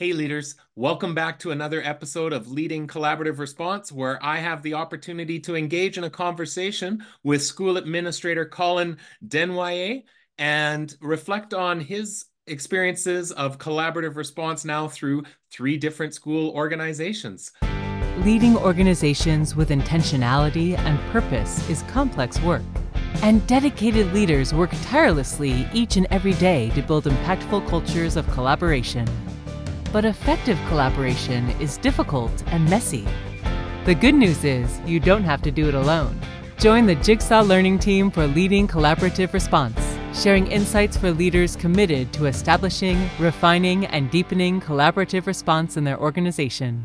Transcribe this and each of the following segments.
Hey, leaders, welcome back to another episode of Leading Collaborative Response, where I have the opportunity to engage in a conversation with school administrator Colin Desnoyers and reflect on his experiences of collaborative response now through three different school organizations. Leading organizations with intentionality and purpose is complex work. And dedicated leaders work tirelessly each and every day to build impactful cultures of collaboration. But effective collaboration is difficult and messy. The good news is you don't have to do it alone. Join the Jigsaw Learning Team for leading collaborative response, sharing insights for leaders committed to establishing, refining, and deepening collaborative response in their organization.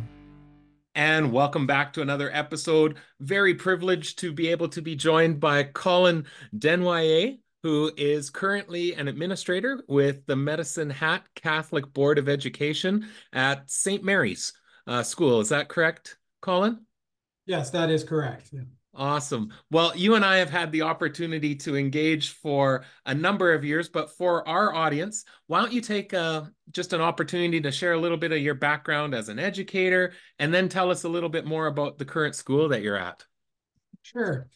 And welcome back to another episode. Very privileged to be able to be joined by Colin Desnoyers, who is currently an administrator with the Medicine Hat Catholic Board of Education at St. Mary's uh, School. Is that correct, Colin? Yes, that is correct. Yeah. Awesome. Well, you and I have had the opportunity to engage for a number of years, but for our audience, why don't you take uh, just an opportunity to share a little bit of your background as an educator and then tell us a little bit more about the current school that you're at? Sure.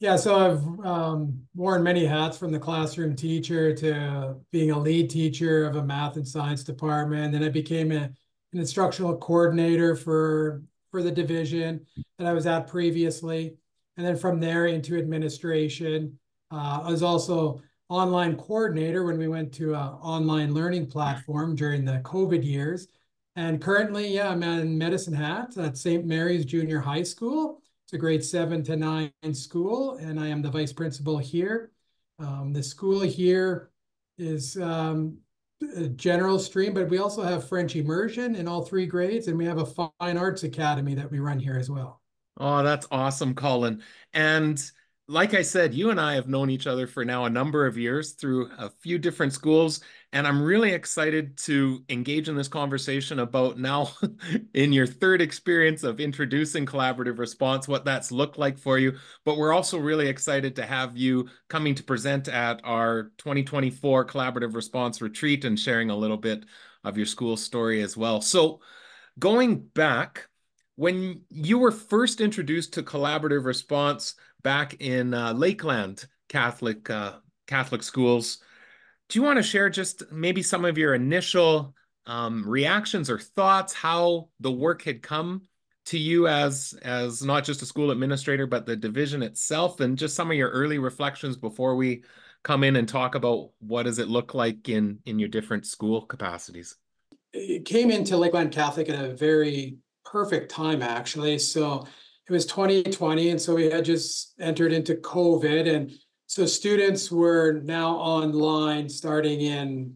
Yeah, so I've um, worn many hats from the classroom teacher to being a lead teacher of a math and science department. Then I became a, an instructional coordinator for for the division that I was at previously. And then from there into administration. Uh, I was also online coordinator when we went to an online learning platform during the COVID years. And currently, yeah, I'm in Medicine Hat at St. Mary's Junior High School. It's a grade seven to nine school, and I am the vice principal here. Um, the school here is um, a general stream, but we also have French immersion in all three grades, and we have a fine arts academy that we run here as well. Oh, that's awesome, Colin. And like I said, you and I have known each other for now a number of years through a few different schools. And I'm really excited to engage in this conversation about now, in your third experience of introducing collaborative response, what that's looked like for you. But we're also really excited to have you coming to present at our 2024 collaborative response retreat and sharing a little bit of your school story as well. So, going back, when you were first introduced to collaborative response, back in uh, Lakeland Catholic uh, Catholic schools. Do you want to share just maybe some of your initial um, reactions or thoughts, how the work had come to you as as not just a school administrator, but the division itself, and just some of your early reflections before we come in and talk about what does it look like in in your different school capacities? It came into Lakeland Catholic at a very perfect time, actually. So it was 2020 and so we had just entered into covid and so students were now online starting in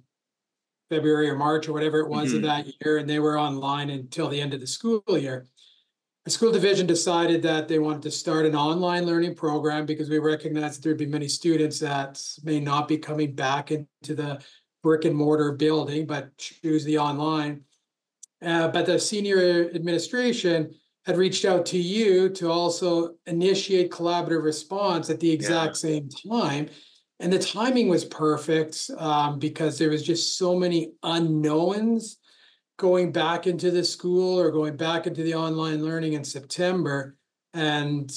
february or march or whatever it was mm-hmm. of that year and they were online until the end of the school year the school division decided that they wanted to start an online learning program because we recognized that there'd be many students that may not be coming back into the brick and mortar building but choose the online uh, but the senior administration had reached out to you to also initiate collaborative response at the exact yeah. same time. And the timing was perfect um, because there was just so many unknowns going back into the school or going back into the online learning in September. And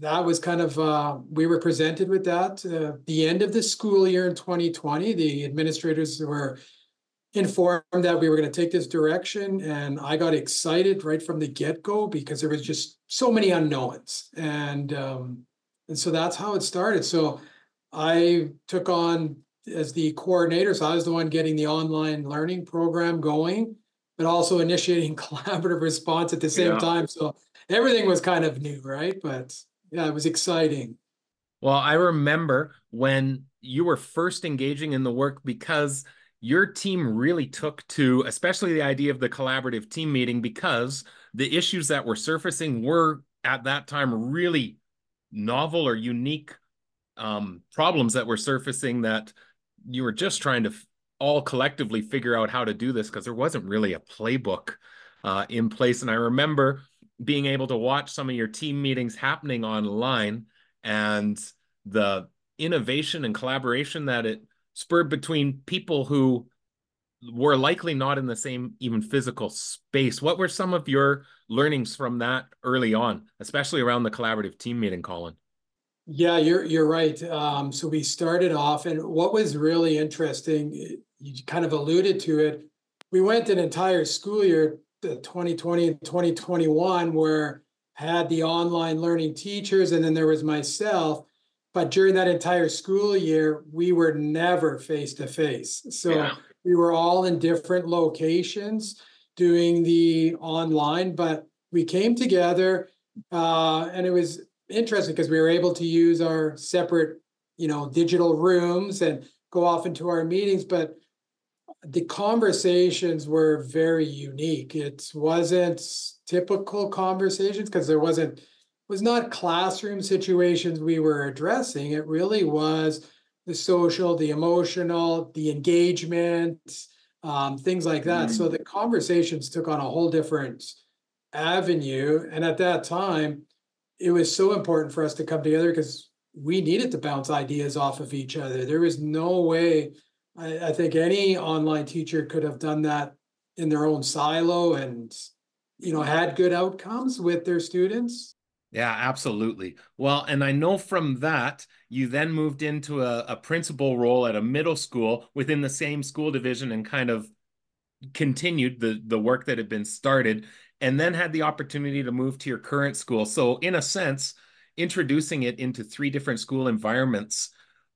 that was kind of, uh, we were presented with that. Uh, the end of the school year in 2020, the administrators were informed that we were going to take this direction and i got excited right from the get-go because there was just so many unknowns. And um, and so that's how it started. So i took on as the coordinator so i was the one getting the online learning program going but also initiating collaborative response at the same yeah. time. So everything was kind of new right? But yeah it was exciting. Well i remember when you were first engaging in the work because your team really took to, especially the idea of the collaborative team meeting, because the issues that were surfacing were at that time really novel or unique um, problems that were surfacing that you were just trying to f- all collectively figure out how to do this because there wasn't really a playbook uh, in place. And I remember being able to watch some of your team meetings happening online and the innovation and collaboration that it spurred between people who were likely not in the same even physical space. What were some of your learnings from that early on, especially around the collaborative team meeting, Colin? Yeah, you're you're right. Um, so we started off, and what was really interesting, you kind of alluded to it. We went an entire school year, the 2020 and 2021, where had the online learning teachers, and then there was myself. But during that entire school year, we were never face to face. So yeah. we were all in different locations doing the online, but we came together, uh, and it was interesting because we were able to use our separate, you know, digital rooms and go off into our meetings, but the conversations were very unique. It wasn't typical conversations because there wasn't was not classroom situations we were addressing. It really was the social, the emotional, the engagement, um, things like that. Mm-hmm. So the conversations took on a whole different avenue. And at that time, it was so important for us to come together because we needed to bounce ideas off of each other. There was no way I, I think any online teacher could have done that in their own silo and you know had good outcomes with their students. Yeah, absolutely. Well, and I know from that, you then moved into a, a, principal role at a middle school within the same school division and kind of continued the, the work that had been started and then had the opportunity to move to your current school. So, in a sense, introducing it into three different school environments.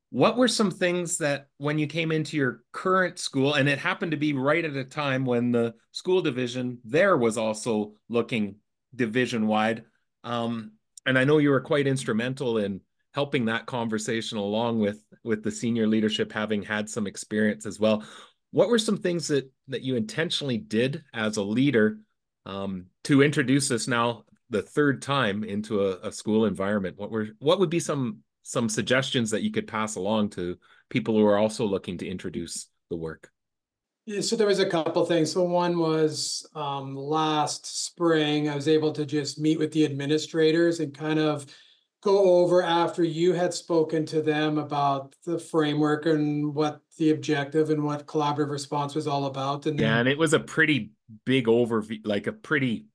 What were some things that when you came into your current school, and it happened to be right at a time when the school division there was also looking division wide? Um, and I know you were quite instrumental in helping that conversation along with with the senior leadership having had some experience as well. What were some things that that you intentionally did as a leader um, to introduce us now the third time into a, a, school environment what were what would be some some suggestions that you could pass along to people who are also looking to introduce the work so there was a couple things so one was um, last spring i was able to just meet with the administrators and kind of go over after you had spoken to them about the framework and what the objective and what collaborative response was all about and yeah and it was a pretty big overview, like a pretty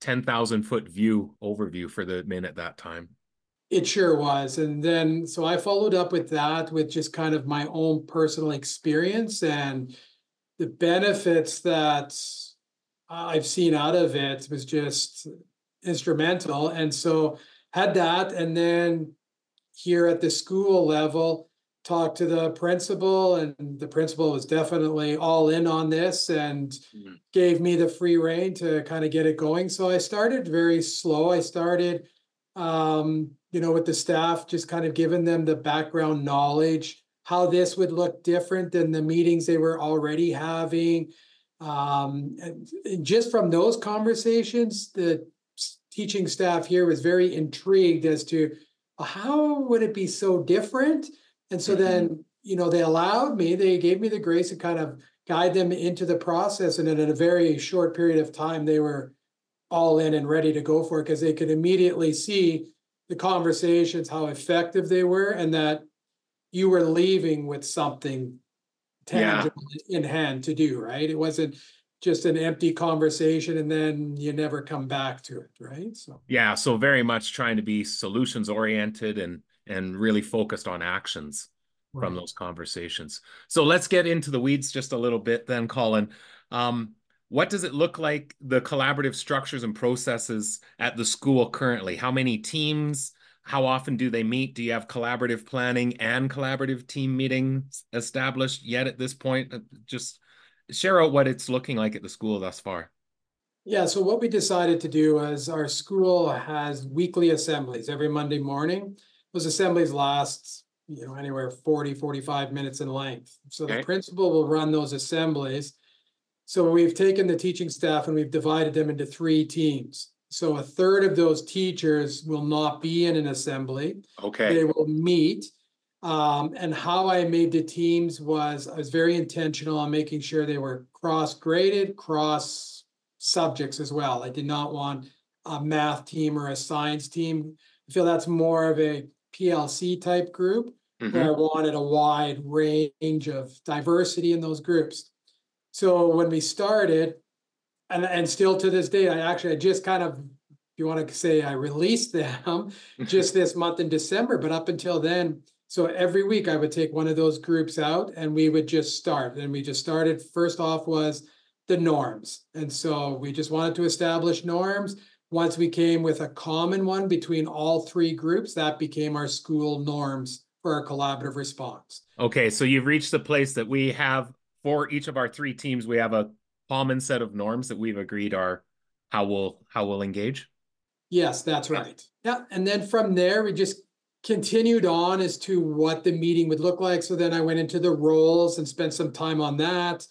10,000 foot view overview for the Min at that time. It sure was. And then, so I followed up with that with just kind of my own personal experience and the benefits that I've seen out of it was just instrumental. And so had that. And then here at the school level, talked to the principal and the principal was definitely all in on this and mm-hmm. gave me the free reign to kind of get it going so i started very slow i started um, you know with the staff just kind of giving them the background knowledge how this would look different than the meetings they were already having um, just from those conversations the teaching staff here was very intrigued as to how would it be so different and so mm-hmm. then, you know, they allowed me, they gave me the grace to kind of guide them into the process. And then in a very short period of time, they were all in and ready to go for it because they could immediately see the conversations, how effective they were, and that you were leaving with something tangible yeah. in hand to do, right? It wasn't just an empty conversation and then you never come back to it, right? So yeah, so very much trying to be solutions oriented and and really focused on actions right. from those conversations. So let's get into the weeds just a little bit then, Colin. Um, what does it look like the collaborative structures and processes at the school currently? How many teams? How often do they meet? Do you have collaborative planning and collaborative team meetings established yet at this point? Uh, just share out what it's looking like at the school thus far. Yeah, so what we decided to do is our school has weekly assemblies every Monday morning those assemblies last, you know, anywhere 40, 45 minutes in length. So okay. the principal will run those assemblies. So we've taken the teaching staff and we've divided them into three teams. So a third of those teachers will not be in an assembly. Okay. They will meet. Um, and how I made the teams was I was very intentional on making sure they were cross graded, cross subjects as well. I did not want a math team or a science team. I feel that's more of a PLC type group, mm-hmm. where I wanted a wide range of diversity in those groups. So when we started, and and still to this day, I actually I just kind of if you want to say I released them just this month in December, but up until then, so every week I would take one of those groups out and we would just start. And we just started first off was the norms. And so we just wanted to establish norms. Once we came with a common one between all three groups, that became our school norms for our collaborative response. Okay, so you've reached the place that we have for each of our three teams, we have a common set of norms that we've agreed are how we'll how we'll engage. Yes, that's right. Yeah, and then from there we just continued on as to what the meeting would look like. So then I went into the roles and spent some time on that.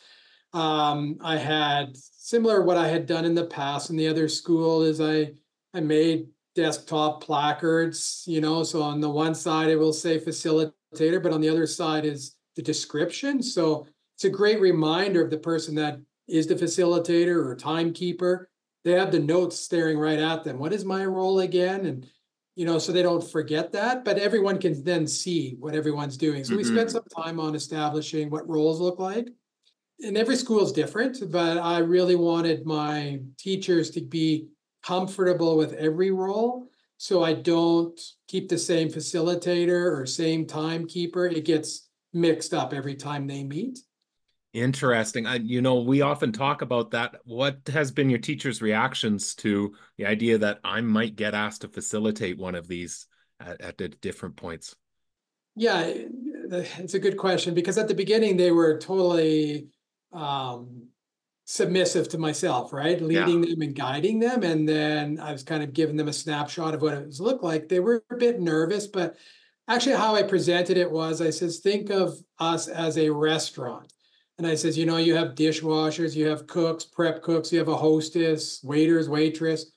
Um, I had similar what I had done in the past in the other school is I I made desktop placards, you know, so on the one side it will say facilitator, but on the other side is the description. So it's a great reminder of the person that is the facilitator or timekeeper. They have the notes staring right at them. What is my role again? And you know, so they don't forget that, but everyone can then see what everyone's doing. So mm-hmm. we spent some time on establishing what roles look like. And every school is different, but I really wanted my teachers to be comfortable with every role. So I don't keep the same facilitator or same timekeeper. It gets mixed up every time they meet. Interesting. I, you know, we often talk about that. What has been your teacher's reactions to the idea that I might get asked to facilitate one of these at, at different points? Yeah, it's a good question because at the beginning they were totally um, submissive to myself, right? Leading yeah. them and guiding them. And then I was kind of giving them a snapshot of what it was looked like. They were a bit nervous, but actually how I presented it was I says, think of us as a restaurant and I says, you know, you have dishwashers, you have cooks, prep cooks, you have a hostess, waiters, waitress.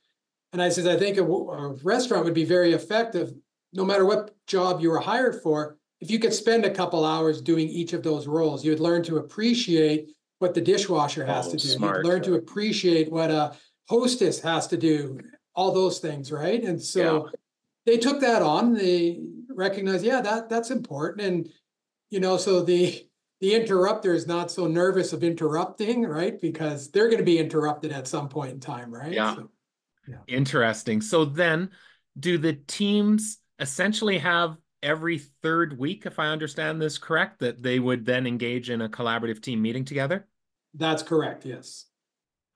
And I says, I think a, a restaurant would be very effective, no matter what job you were hired for. If you could spend a couple hours doing each of those roles, you would learn to appreciate what the dishwasher has oh, to do. Smart. You'd learn to appreciate what a hostess has to do, all those things, right? And so yeah. they took that on. They recognized, yeah, that that's important. And you know, so the the interrupter is not so nervous of interrupting, right? Because they're going to be interrupted at some point in time, right? Yeah. So, yeah. Interesting. So then, do the teams essentially have every third week, if I understand this correct, that they would then engage in a collaborative team meeting together? That's correct. Yes.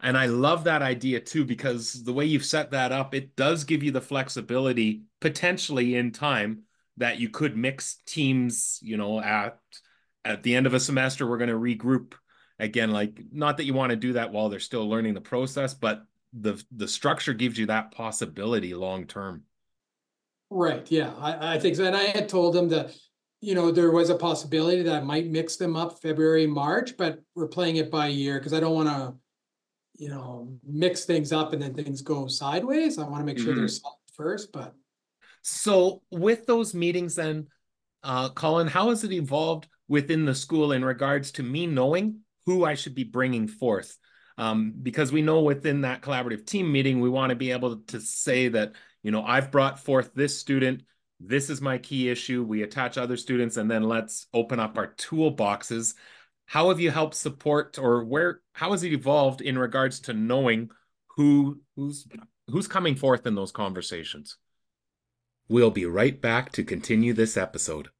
And I love that idea too, because the way you've set that up, it does give you the flexibility potentially in time that you could mix teams, you know, at at the end of a semester we're going to regroup. Again like not that you want to do that while they're still learning the process but the the structure gives you that possibility long term. Right yeah I, I think so. And i had told them that you know there was a possibility that i might mix them up february march but we're playing it by year because i don't want to you know mix things up and then things go sideways. I want to make sure mm-hmm. they're solid first but so with those meetings then uh, colin how has it evolved within the school in regards to me knowing who I should be bringing forth. Um, because we know within that collaborative team meeting, we want to be able to say that, you know, I've brought forth this student. This is my key issue. We attach other students and then let's open up our toolboxes. How have you helped support or where, how has it evolved in regards to knowing who, who's, who's coming forth in those conversations? We'll be right back to continue this episode.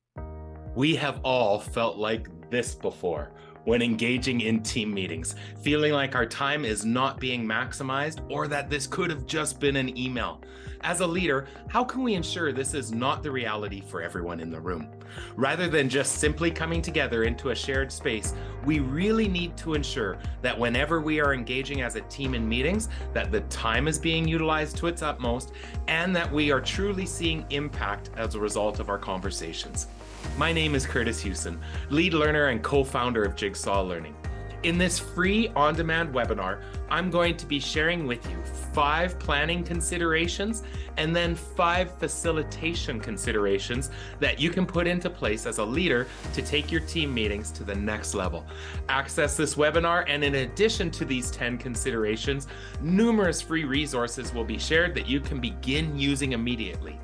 We have all felt like this before when engaging in team meetings, feeling like our time is not being maximized or that this could have just been an email. As a leader, how can we ensure this is not the reality for everyone in the room? Rather than just simply coming together into a shared space, we really need to ensure that whenever we are engaging as a team in meetings, that the time is being utilized to its utmost and that we are truly seeing impact as a result of our conversations. My name is Kurtis Hewson, lead learner and co founder of Jigsaw Learning. In this free on demand webinar, I'm going to be sharing with you five planning considerations and then five facilitation considerations that you can put into place as a leader to take your team meetings to the next level. Access this webinar, and in addition to these 10 considerations, numerous free resources will be shared that you can begin using immediately.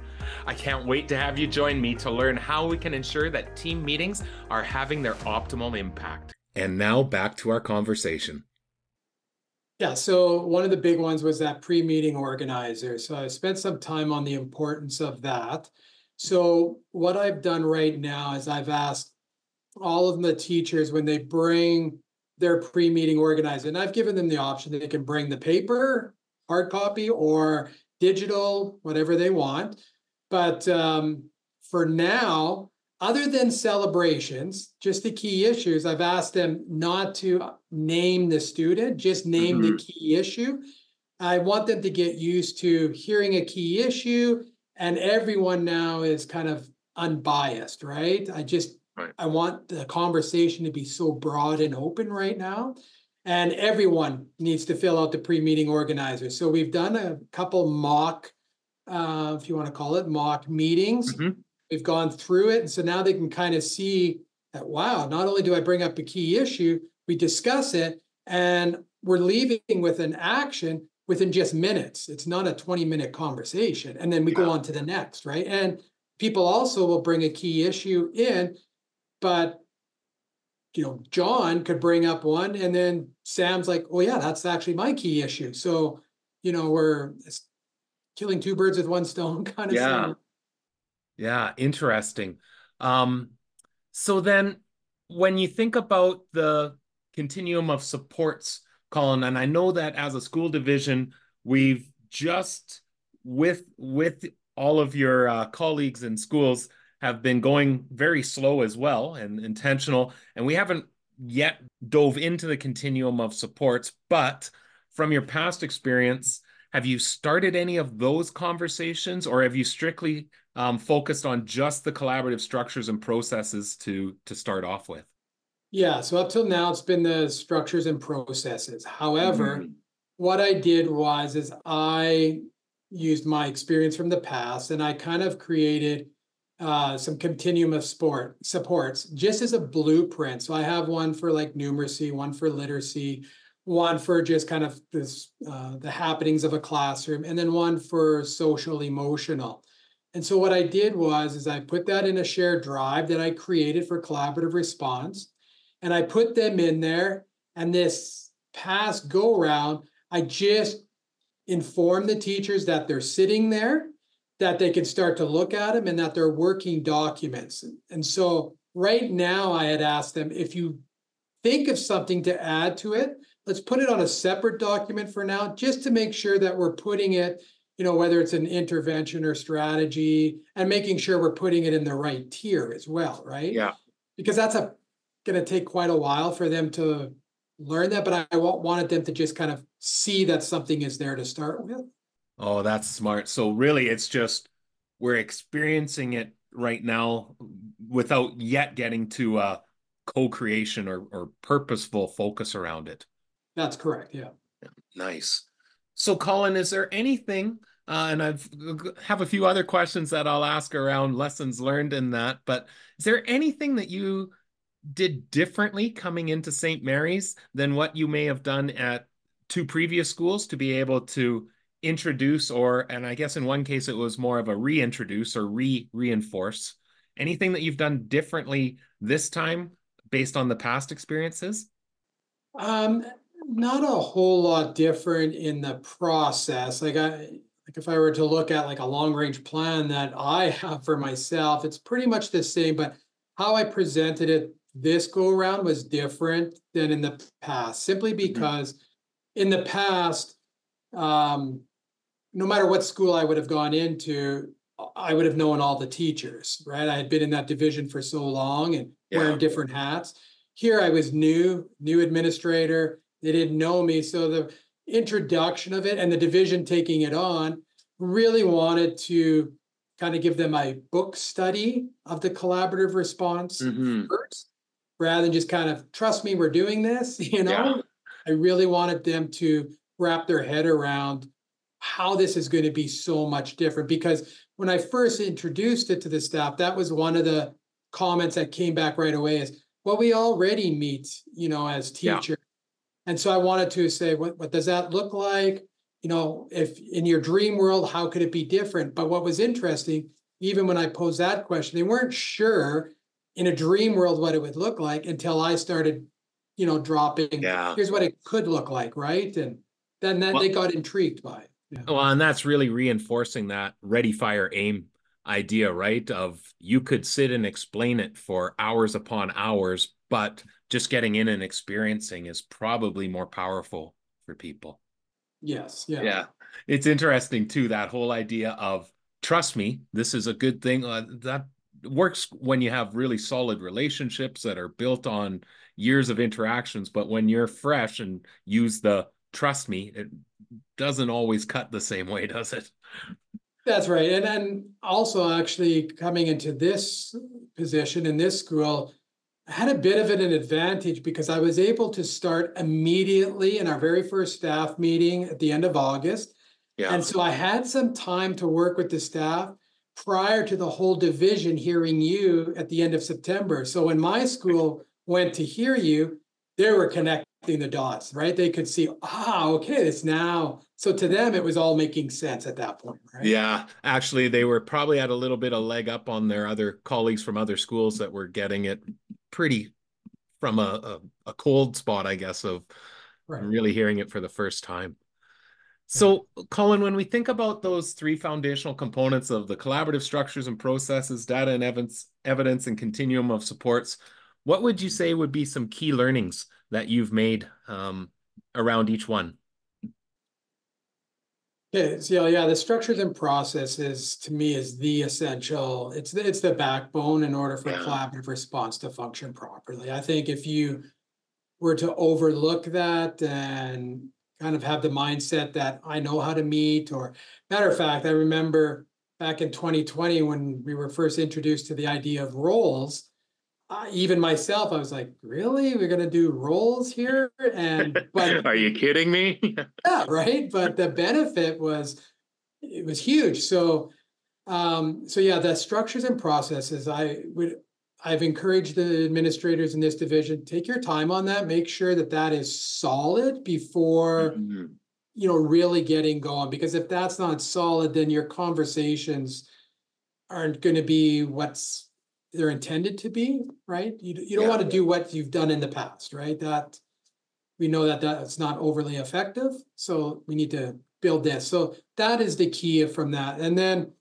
I can't wait to have you join me to learn how we can ensure that team meetings are having their optimal impact. And now back to our conversation. Yeah, so one of the big ones was that pre-meeting organizer. So I spent some time on the importance of that. So what I've done right now is I've asked all of the teachers when they bring their pre-meeting organizer, and I've given them the option that they can bring the paper, hard copy, or digital, whatever they want. But um, for now, other than celebrations, just the key issues, I've asked them not to name the student, just name the key issue. I want them to get used to hearing a key issue, and everyone now is kind of unbiased, right? I just Right. I want the conversation to be so broad and open right now. And everyone needs to fill out the pre-meeting organizer. So we've done a couple mock, uh, if you want to call it, mock meetings. Mhm. We've gone through it, and so now they can kind of see that, wow, not only do I bring up a key issue, we discuss it, and we're leaving with an action within just minutes. It's not a 20-minute conversation, and then we go on to the next, right? And people also will bring a key issue in, but you know, John could bring up one, and then Sam's like, "Oh yeah, that's actually my key issue." So, you know, we're killing two birds with one stone, kind of. Yeah. thing. Yeah, interesting. Um, so then when you think about the continuum of supports, Colin, and I know that as a school division, we've just with with all of your uh, colleagues in schools have been going very slow as well and intentional, and we haven't yet dove into the continuum of supports, but from your past experience, have you started any of those conversations or have you strictly um, focused on just the collaborative structures and processes to to start off with. Yeah, so up till now, it's been the structures and processes. However, Mhm. what I did was is I used my experience from the past and I kind of created uh, some continuum of sport supports just as a blueprint. So I have one for like numeracy, one for literacy, one for just kind of this uh, the happenings of a classroom, and then one for social emotional. And so what I did was is I put that in a shared drive that I created for collaborative response, and I put them in there. And this past go round, I just informed the teachers that they're sitting there, that they can start to look at them, and that they're working documents. And so right now, I had asked them if you think of something to add to it, let's put it on a separate document for now, just to make sure that we're putting it you know, whether it's an intervention or strategy and making sure we're putting it in the right tier as well, right? Yeah. Because that's a gonna take quite a while for them to learn that, but I wa- wanted them to just kind of see that something is there to start with. Oh, that's smart. So really it's just we're experiencing it right now without yet getting to a co-creation or, or purposeful focus around it. That's correct, yeah. Nice. So Colin, is there anything uh, and I've have a few other questions that I'll ask around lessons learned in that, but is there anything that you did differently coming into St. Mary's than what you may have done at two previous schools to be able to introduce or and I guess in one case it was more of a reintroduce or re reinforce anything that you've done differently this time based on the past experiences? Um, not a whole lot different in the process. Like I, like if I were to look at like a long range plan that I have for myself, it's pretty much the same, but how I presented it this go around was different than in the past, simply because in the past, um, no matter what school I would have gone into, I would have known all the teachers, right? I had been in that division for so long and Yeah. wearing different hats. Here I was new, new administrator. They didn't know me. So the introduction of it and the division taking it on really wanted to kind of give them a book study of the collaborative response Mhm. first, rather than just kind of trust me, we're doing this, you know? Yeah. I really wanted them to wrap their head around how this is going to be so much different because when I first introduced it to the staff, that was one of the comments that came back right away is, well, we already meet, you know, as teachers. And so I wanted to say, what, what does that look like? You know, if in your dream world, how could it be different? But what was interesting, even when I posed that question, they weren't sure in a dream world what it would look like until I started you know, dropping. Yeah. Here's what it could look like, right? And then then Well- they got intrigued by it. Yeah. Well, and that's really reinforcing that ready, fire, aim idea, right? Of you could sit and explain it for hours upon hours, but just getting in and experiencing is probably more powerful for people. Yes, yeah. Yeah. It's interesting too, that whole idea of trust me, this is a good thing. Uh, that works when you have really solid relationships that are built on years of interactions. But when you're fresh and use the trust me, it doesn't always cut the same way, does it? That's right. And then also actually coming into this position in this school, I had a bit of an advantage because I was able to start immediately in our very first staff meeting at the end of August. Yeah. And so I had some time to work with the staff prior to the whole division hearing you at the end of September. So when my school went to hear you, they were connecting the dots, right? They could see, ah, okay, it's now. So to them, it was all making sense at that point, right? Yeah, actually, they were probably at a little bit of leg up on their other colleagues from other schools that were getting it pretty from a, a, a cold spot, I guess, of Right. really hearing it for the first time. So, Colin, when we think about those three foundational components of the collaborative structures and processes, data and evidence, evidence and continuum of supports, what would you say would be some key learnings that you've made um, around each one? Okay, so yeah, the structures and processes to me is the essential, it's the, it's the backbone in order for Yeah. collaborative response to function properly. I think if you were to overlook that and kind of have the mindset that I know how to meet, or matter of fact, I remember back in twenty twenty when we were first introduced to the idea of roles. Uh, even myself, I was like, really? We're gonna do roles here? And but Are you kidding me? yeah, right. But the benefit was it was huge. So um, so yeah, the structures and processes, I would I've encouraged the administrators in this division, take your time on that, make sure that that is solid before Mhm. you know really getting going because if that's not solid then your conversations aren't going to be what's they're intended to be right you, you don't Yeah. want to do what you've done in the past right that we know that that's not overly effective so we need to build this so that is the key from that and then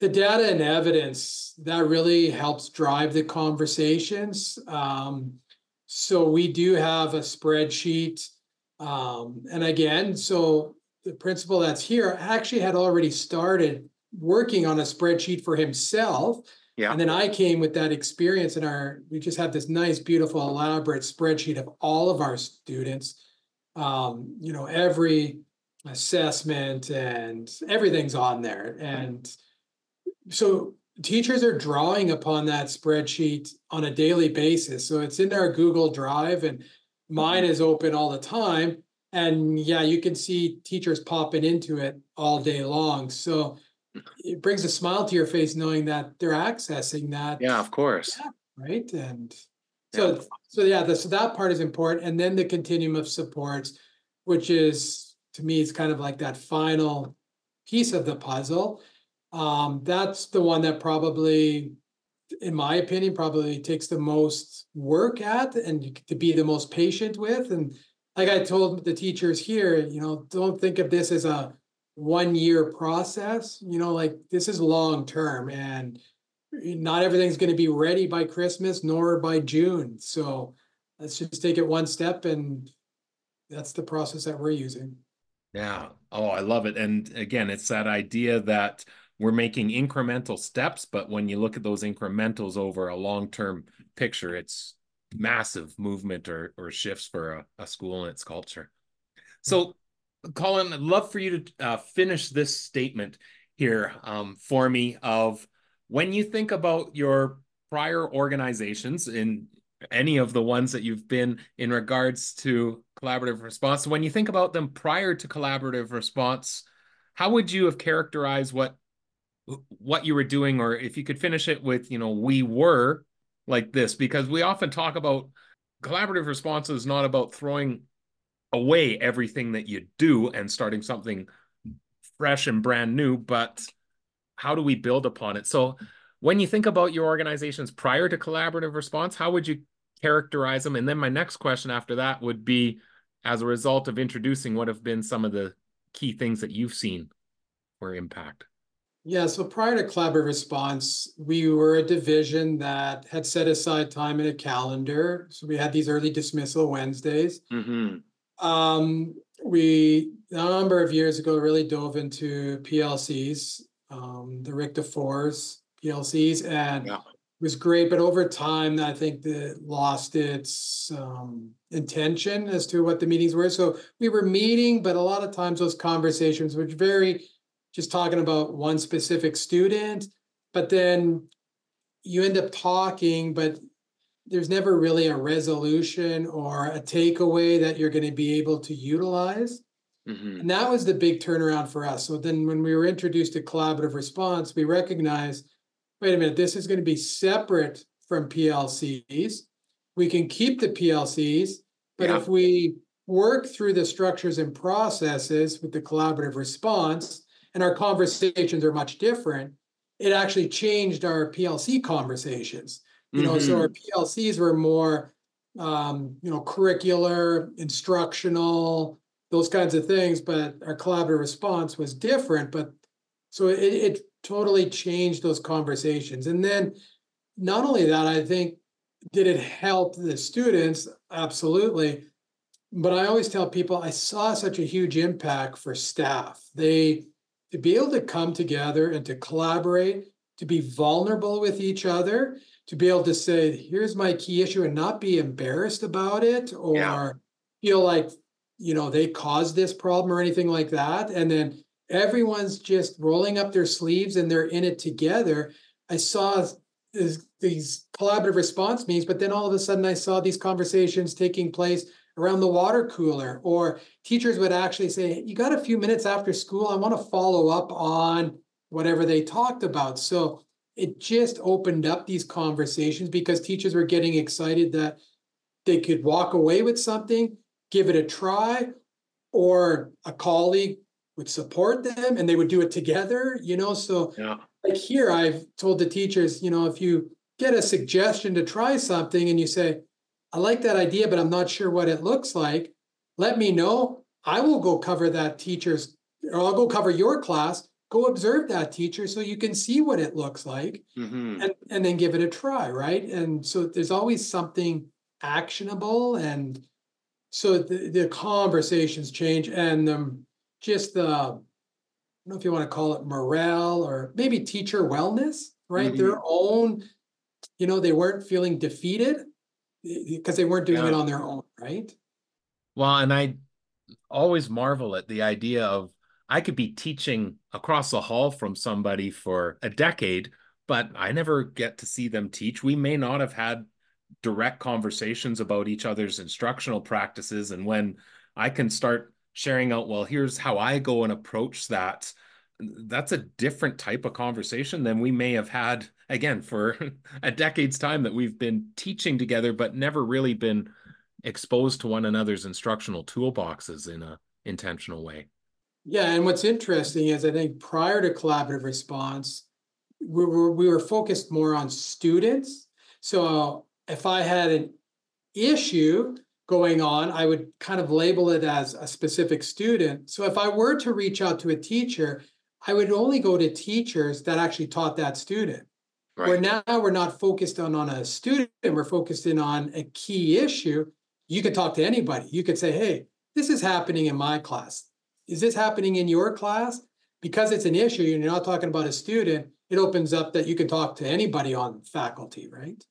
the data and evidence that really helps drive the conversations um, so we do have a spreadsheet um, and again, so the principal that's here actually had already started working on a spreadsheet for himself. Yeah. And then I came with that experience in our, we just have this nice, beautiful, elaborate spreadsheet of all of our students. Um, you know, every assessment and everything's on there. And so teachers are drawing upon that spreadsheet on a daily basis. So it's in our Google Drive and mine is open all the time. And yeah, you can see teachers popping into it all day long. So it brings a smile to your face knowing that they're accessing that. Yeah, of course. Right. And so, so yeah, the, so that part is important. And then the continuum of supports, which is to me, is kind of like that final piece of the puzzle. Um, that's the one that probably, in my opinion, probably takes the most work at and to be the most patient with. And like I told the teachers here, you know, don't think of this as a one year process, you know, like this is long term and not everything's going to be ready by Christmas nor by June. So let's just take it one step and that's the process that we're using. Yeah. Oh, I love it. And again, it's that idea that we're making incremental steps, but when you look at those incrementals over a long-term picture, it's massive movement or or shifts for a, a school and its culture. So, Colin, I'd love for you to uh, finish this statement here um, for me of when you think about your prior organizations in any of the ones that you've been in regards to collaborative response, when you think about them prior to collaborative response, how would you have characterized what what you were doing, or if you could finish it with, you know, we were like this, because we often talk about collaborative response is not about throwing away everything that you do and starting something fresh and brand new, but how do we build upon it? So when you think about your organizations prior to collaborative response, how would you characterize them? And then my next question after that would be as a result of introducing, what have been some of the key things that you've seen or impact? Yeah, so prior to collaborative response, we were a division that had set aside time in a calendar. So we had these early dismissal Wednesdays. Mm-hmm. Um, we a number of years ago really dove into PLCs, um, the Rick DuFour's PLCs, and yeah. it was great. But over time, I think that lost its um, intention as to what the meetings were. So we were meeting, but a lot of times those conversations were very just talking about one specific student, but then you end up talking, but there's never really a resolution or a takeaway that you're going to be able to utilize. Mm-hmm. And that was the big turnaround for us. So then when we were introduced to collaborative response, we recognized, wait a minute, this is going to be separate from PLCs. We can keep the PLCs, but yeah. if we work through the structures and processes with the collaborative response, and our conversations are much different, it actually changed our PLC conversations. You know, mm-hmm. so our mm-hmm. PLCs were more, um, you know, curricular, instructional, those kinds of things, but our collaborative response was different. But so it, it totally changed those conversations. And then not only that, I think did it help the students? Absolutely. But I always tell people I saw such a huge impact for staff. They to be able to come together and to collaborate, to be vulnerable with each other, to be able to say, here's my key issue and not be embarrassed about it or yeah. feel like, you know, they caused this problem or anything like that. And then everyone's just rolling up their sleeves and they're in it together. I saw this, these collaborative response meetings, but then all of a sudden I saw these conversations taking place around the water cooler, or teachers would actually say, You got a few minutes after school, I want to follow up on whatever they talked about. So it just opened up these conversations because teachers were getting excited that they could walk away with something, give it a try, or a colleague would support them and they would do it together, you know. So, yeah. like here, I've told the teachers, you know, if you get a suggestion to try something and you say, I like that idea, but I'm not sure what it looks like. Let me know. I will go cover that teacher's, or I'll go cover your class. Go observe that teacher so you can see what it looks like mm-hmm. and, and then give it a try, right? And so there's always something actionable. And so the, the conversations change and um, just the, I don't know if you want to call it morale or maybe teacher wellness, right? Mm-hmm. Their own, you know, they weren't feeling defeated because they weren't doing yeah. it on their own, right? Well, and I always marvel at the idea of I could be teaching across the hall from somebody for a decade, but I never get to see them teach. We may not have had direct conversations about each other's instructional practices. And when I can start sharing out, well, here's how I go and approach that, that's a different type of conversation than we may have had again for a decade's time that we've been teaching together but never really been exposed to one another's instructional toolboxes in a intentional way yeah and what's interesting is i think prior to collaborative response we were, we were focused more on students so if i had an issue going on i would kind of label it as a specific student so if i were to reach out to a teacher I would only go to teachers that actually taught that student. Right. Where now we're not focused on, on a student, we're focused in on a key issue. You could talk to anybody. You could say, hey, this is happening in my class. Is this happening in your class? Because it's an issue, and you're not talking about a student, it opens up that you can talk to anybody on faculty, right?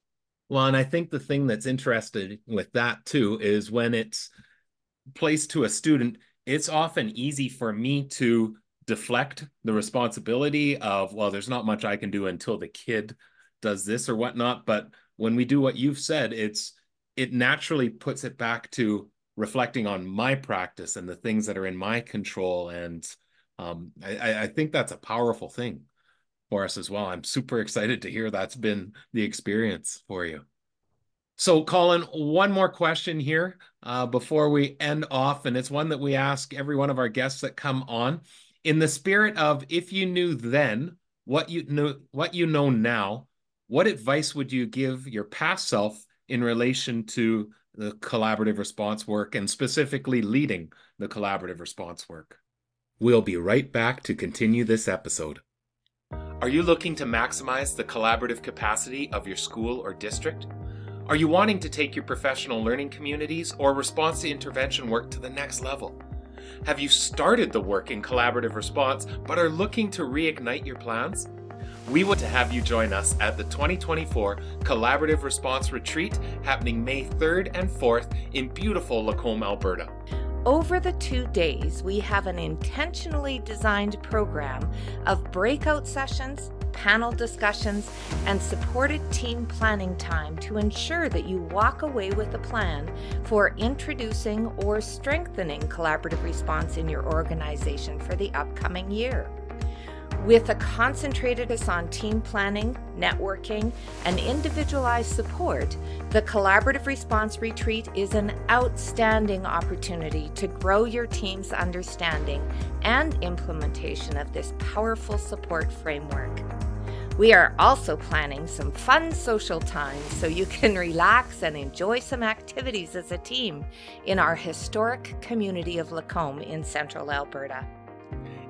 Well, and I think the thing that's interesting with that too is when it's placed to a student, it's often easy for me to deflect the responsibility of well there's not much i can do until the kid does this or whatnot but when we do what you've said it's it naturally puts it back to reflecting on my practice and the things that are in my control. And um, I, I think that's a powerful thing for us as well. I'm super excited to hear that's been the experience for you. So, Colin, one more question here uh, before we end off, and it's one that we ask every one of our guests that come on. In the spirit of if you knew then what you know what you know now what advice would you give your past self in relation to the collaborative response work and specifically leading the collaborative response work. We'll be right back to continue this episode. Are you looking to maximize the collaborative capacity of your school or district? Are you wanting to take your professional learning communities or response to intervention work to the next level? Have you started the work in collaborative response but are looking to reignite your plans? We want to have you join us at the 2024 Collaborative Response Retreat happening May 3rd and 4th in beautiful Lacombe, Alberta. Over the two days, we have an intentionally designed program of breakout sessions, panel discussions, and supported team planning time to ensure that you walk away with a plan for introducing or strengthening collaborative response in your organization for the upcoming year. With a concentrated on team planning, networking, and individualized support, the Collaborative Response Retreat is an outstanding opportunity to grow your team's understanding and implementation of this powerful support framework. We are also planning some fun social times so you can relax and enjoy some activities as a team in our historic community of Lacombe in central Alberta.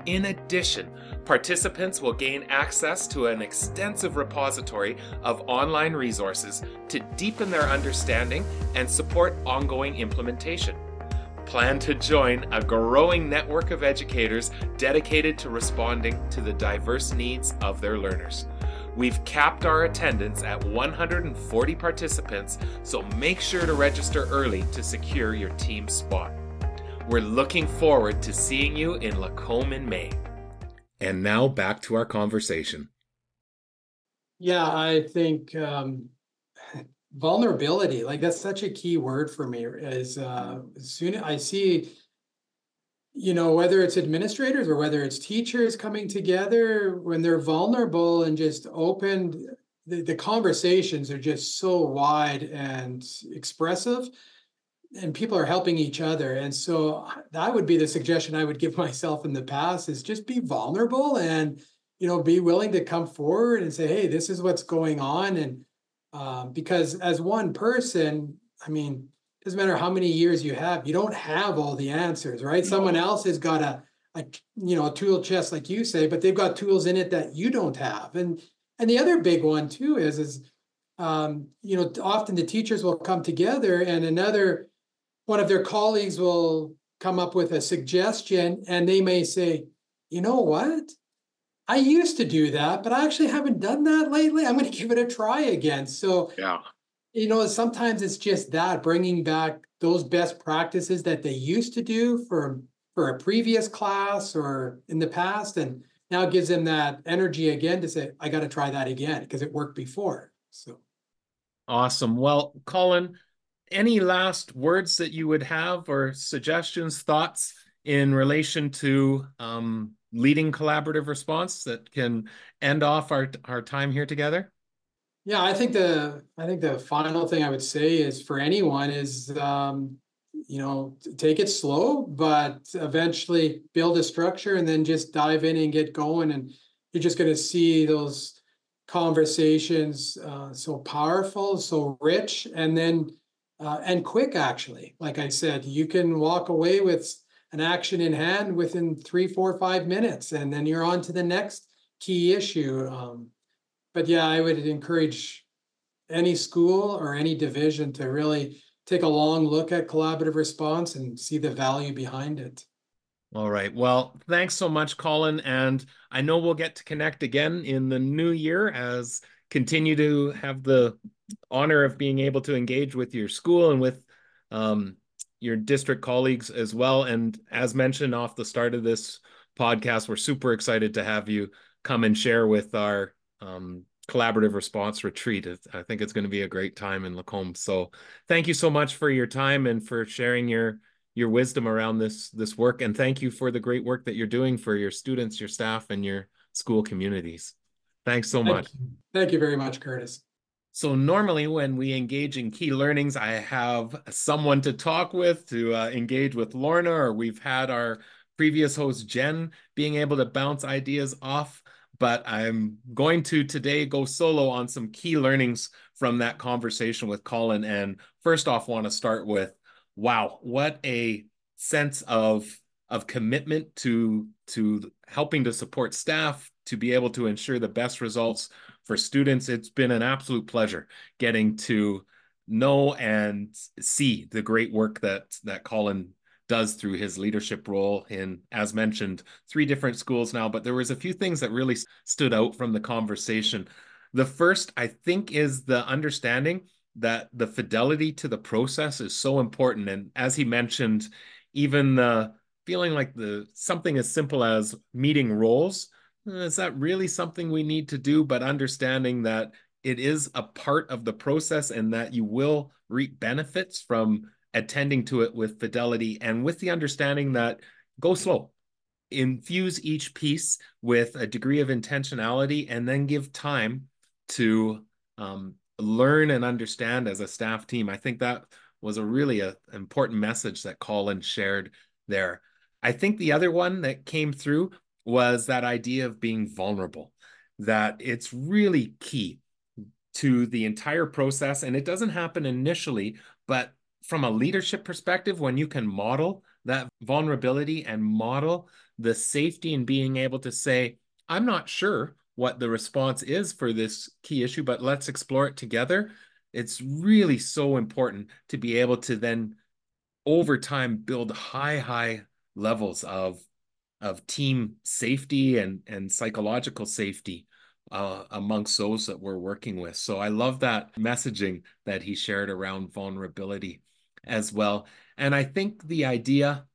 In addition, participants will gain access to an extensive repository of online resources to deepen their understanding and support ongoing implementation. Plan to join a growing network of educators dedicated to responding to the diverse needs of their learners. We've capped our attendance at 140 participants, so make sure to register early to secure your team spot. We're looking forward to seeing you in Lacombe in May. And now back to our conversation. Yeah, I think um, vulnerability, like that's such a key word for me. Is uh, as soon as I see, you know, whether it's administrators or whether it's teachers coming together when they're vulnerable and just open, the, the conversations are just so wide and expressive and people are helping each other. And so that would be the suggestion i would give myself in the past is just be vulnerable and you know be willing to come forward and say hey this is what's going on. And uh, because as one person i mean doesn't matter how many years you have you don't have all the answers right? Someone else has got a, a you know a tool chest like you say but they've got tools in it that you don't have. And and the other big one too is is um, you know often the teachers will come together and another one of their colleagues will come up with a suggestion and they may say, you know what? I used to do that, but I actually haven't done that lately. I'm going to give it a try again. So, yeah, you know, sometimes it's just that bringing back those best practices that they used to do for for a previous class or in the past, and now it gives them that energy again to say, I got to try that again because it worked before. So awesome. Well, Colin, any last words that you would have or suggestions, thoughts in relation to um, leading collaborative response that can end off our, our time here together? Yeah, I think the I think the final thing I would say is for anyone is um, you know take it slow, but eventually build a structure and then just dive in and get going, and you're just going to see those conversations uh, so powerful, so rich, and then uh, and quick actually like i said you can walk away with an action in hand within three four five minutes and then you're on to the next key issue um, but yeah i would encourage any school or any division to really take a long look at collaborative response and see the value behind it all right. Well, thanks so much, Colin. And I know we'll get to connect again in the new year as continue to have the honor of being able to engage with your school and with um, your district colleagues as well. And as mentioned off the start of this podcast, we're super excited to have you come and share with our um, collaborative response retreat. I think it's going to be a great time in Lacombe. So thank you so much for your time and for sharing your your wisdom around this this work. And thank you for the great work that you're doing for your students, your staff, and your school communities. Thanks so Thank much. You. Thank you very much, Kurtis. So normally when we engage in key learnings, I have someone to talk with to uh, engage with Lorna, or we've had our previous host Jen being able to bounce ideas off. but I'm going to today go solo on some key learnings from that conversation with Colin. And first off, want to start with wow, what a sense of of commitment to to helping to support staff to be able to ensure the best results for students. It's been an absolute pleasure getting to know and see the great work that that Colin does through his leadership role in, as mentioned, three different schools now. But there was a few things that really stood out from the conversation. The first, I think, is the understanding that the fidelity to the process is so important. And as he mentioned, even the feeling like the something as simple as meeting roles is that really something we need to do? But understanding that it is a part of the process and that you will reap benefits from attending to it with fidelity and with the understanding that go slow. Infuse each piece with a degree of intentionality and then give time to um, learn and understand as a staff team. I think that was a really a, important message that colin shared there. I think the other one that came through was that idea of being vulnerable that it's really key to the entire process. And it doesn't happen initially, but from a leadership perspective, when you can model that vulnerability and model the safety in being able to say, I'm not sure what the response is for this key issue, but let's explore it together. It's really so important to be able to then, over time, build high, high levels of, of team safety and, and psychological safety uh, amongst those that we're working with. So I love that messaging that he shared around vulnerability as well. And I think the idea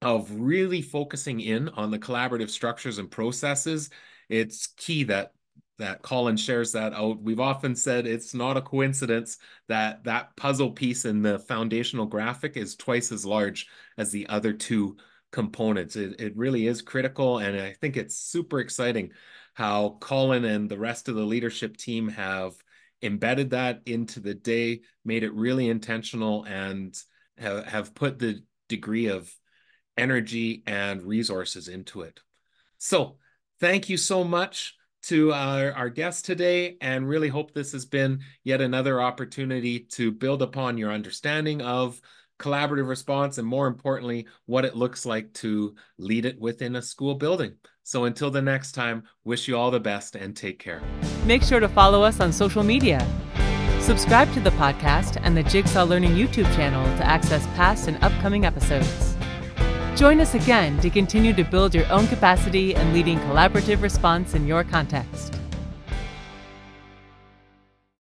of really focusing in on the collaborative structures and processes, it's key that that Colin shares that out. We've often said it's not a coincidence that that puzzle piece in the foundational graphic is twice as large as the other two components. It, it really is critical. And I think it's super exciting how Colin and the rest of the leadership team have embedded that into the day, made it really intentional, and have, have put the degree of energy and resources into it. So, thank you so much to our, our guest today and really hope this has been yet another opportunity to build upon your understanding of collaborative response and more importantly what it looks like to lead it within a school building so until the next time, wish you all the best and take care. Make sure to follow us on social media. Subscribe to the podcast and the Jigsaw Learning YouTube channel to access past and upcoming episodes. Join us again to continue to build your own capacity and leading collaborative response in your context.